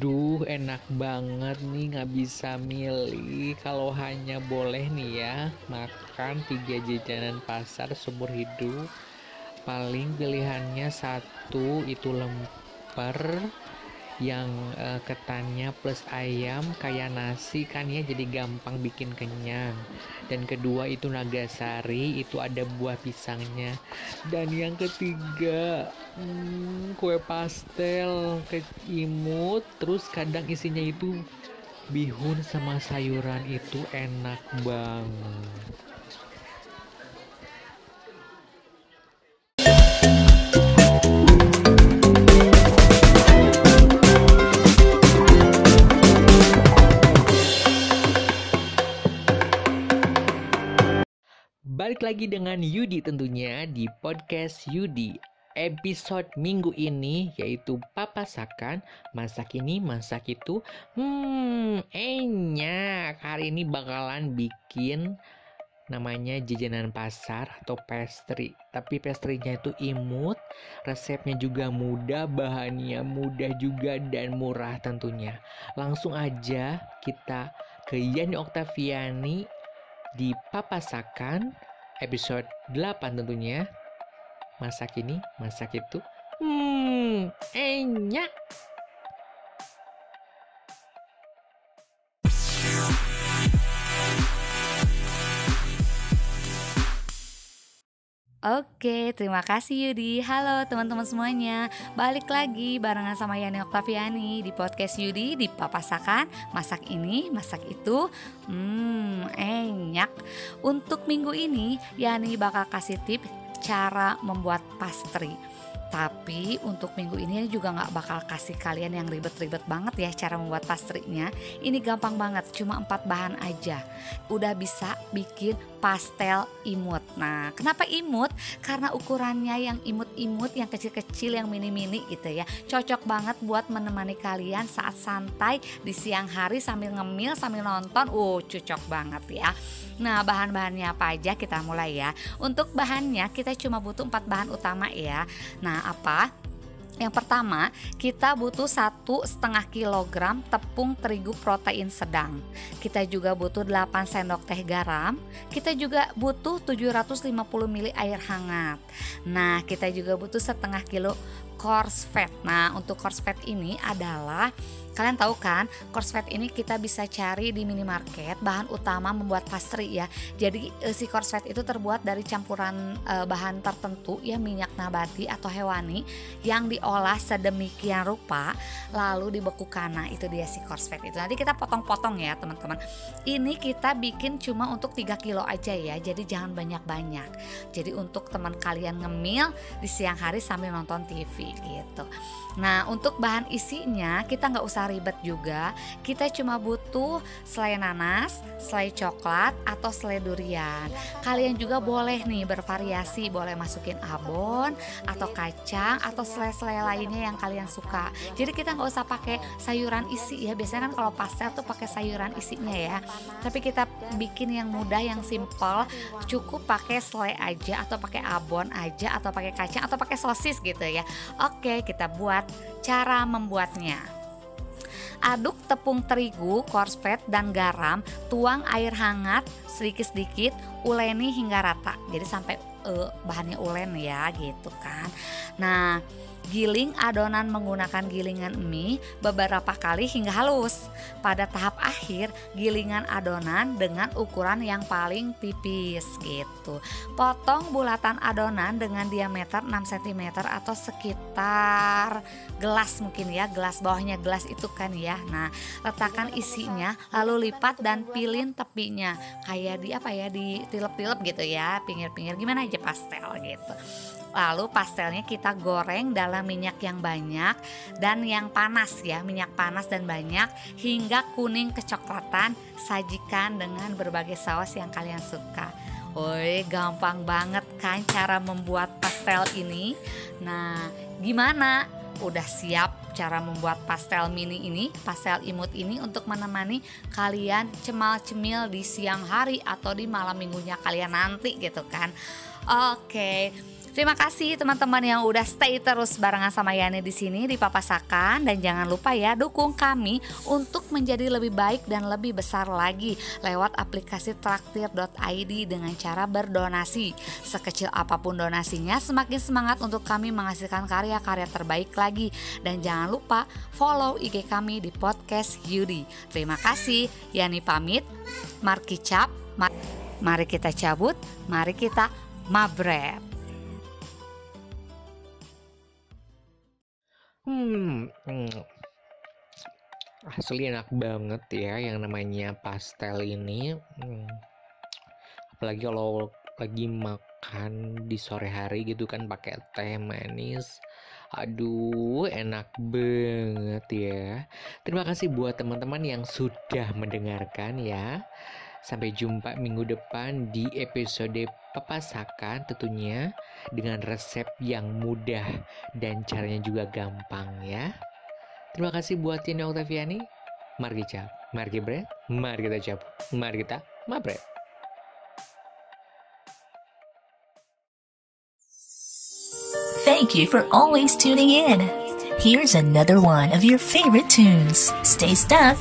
Duh, enak banget nih nggak bisa milih. Kalau hanya boleh nih ya makan tiga jajanan pasar seumur hidup, paling pilihannya satu itu lemper yang uh, ketannya plus ayam kayak nasi kan ya jadi gampang bikin kenyang. Dan kedua itu nagasari itu ada buah pisangnya. Dan yang ketiga hmm, kue pastel ke imut terus kadang isinya itu bihun sama sayuran itu enak banget Balik lagi dengan Yudi tentunya di podcast Yudi. Episode minggu ini yaitu papasakan Masak ini, masak itu. Hmm, enyak Hari ini bakalan bikin namanya jajanan pasar atau pastry. Tapi pastrynya itu imut Resepnya juga mudah, bahannya mudah juga dan murah tentunya. Langsung aja kita ke Yani Oktaviani di Papasakan episode 8 tentunya. Masak ini, masak itu. Hmm, enak. Oke, terima kasih Yudi. Halo teman-teman semuanya. Balik lagi barengan sama Yani Oktaviani di podcast Yudi di Papasakan. Masak ini, masak itu. Hmm, enak. Untuk minggu ini, Yani bakal kasih tip cara membuat pastry. Tapi untuk minggu ini juga nggak bakal kasih kalian yang ribet-ribet banget ya cara membuat pastrinya. Ini gampang banget, cuma empat bahan aja. Udah bisa bikin pastel imut. Nah, kenapa imut? Karena ukurannya yang imut-imut, yang kecil-kecil, yang mini-mini gitu ya. Cocok banget buat menemani kalian saat santai di siang hari sambil ngemil, sambil nonton. Uh, cocok banget ya. Nah, bahan-bahannya apa aja kita mulai ya. Untuk bahannya kita cuma butuh empat bahan utama ya. Nah, apa? Yang pertama, kita butuh satu setengah kilogram tepung terigu protein sedang. Kita juga butuh 8 sendok teh garam. Kita juga butuh 750 ml air hangat. Nah, kita juga butuh setengah kilo coarse fat. Nah, untuk coarse fat ini adalah Kalian tahu kan, coarse fat ini kita bisa cari di minimarket, bahan utama membuat pastry ya. Jadi eh, si coarse fat itu terbuat dari campuran e, bahan tertentu ya minyak nabati atau hewani yang diolah sedemikian rupa lalu dibekukan. Nah, itu dia si coarse fat itu. Nanti kita potong-potong ya, teman-teman. Ini kita bikin cuma untuk 3 kilo aja ya. Jadi jangan banyak-banyak. Jadi untuk teman kalian ngemil di siang hari sambil nonton TV gitu. Nah, untuk bahan isinya kita nggak usah ribet juga. Kita cuma butuh selai nanas selai coklat atau selai durian. Kalian juga boleh nih bervariasi. Boleh masukin abon atau kacang atau selai-selai lainnya yang kalian suka. Jadi kita nggak usah pakai sayuran isi ya. Biasanya kan kalau pastel tuh pakai sayuran isinya ya. Tapi kita bikin yang mudah yang simple. Cukup pakai selai aja atau pakai abon aja atau pakai kacang atau pakai sosis gitu ya oke kita buat cara membuatnya Aduk tepung terigu, coarse fat, dan garam, tuang air hangat sedikit-sedikit, uleni hingga rata. Jadi sampai uh, bahannya ulen ya gitu kan. Nah, Giling adonan menggunakan gilingan mie beberapa kali hingga halus. Pada tahap akhir, gilingan adonan dengan ukuran yang paling tipis gitu. Potong bulatan adonan dengan diameter 6 cm atau sekitar gelas mungkin ya, gelas bawahnya gelas itu kan ya. Nah, letakkan isinya lalu lipat dan pilin tepinya kayak di apa ya di tilep-tilep gitu ya, pinggir-pinggir gimana aja pastel gitu. Lalu pastelnya kita goreng dalam minyak yang banyak dan yang panas ya, minyak panas dan banyak hingga kuning kecoklatan. Sajikan dengan berbagai saus yang kalian suka. Woi, gampang banget kan cara membuat pastel ini. Nah, gimana? Udah siap cara membuat pastel mini ini, pastel imut ini untuk menemani kalian cemal-cemil di siang hari atau di malam minggunya kalian nanti gitu kan. Oke. Terima kasih teman-teman yang udah stay terus barengan sama Yani di sini di Papasakan dan jangan lupa ya dukung kami untuk menjadi lebih baik dan lebih besar lagi lewat aplikasi traktir.id dengan cara berdonasi. Sekecil apa pun donasinya semakin semangat untuk kami menghasilkan karya-karya terbaik lagi dan jangan lupa follow IG kami di podcast Yudi. Terima kasih. Yani pamit. Marki cap. Mari kita cabut. Mari kita mabret. Hmm, hmm. Asli enak banget ya yang namanya pastel ini. Hmm. Apalagi kalau lagi makan di sore hari gitu kan pakai teh manis. Aduh, enak banget ya. Terima kasih buat teman-teman yang sudah mendengarkan ya. Sampai jumpa minggu depan di episode Papasakan tentunya dengan resep yang mudah dan caranya juga gampang ya. Terima kasih buat Tina Octaviani. Mari kita, mari kita bread, mari kita cap, mari kita mabret. Thank you for always tuning in. Here's another one of your favorite tunes. Stay stuck.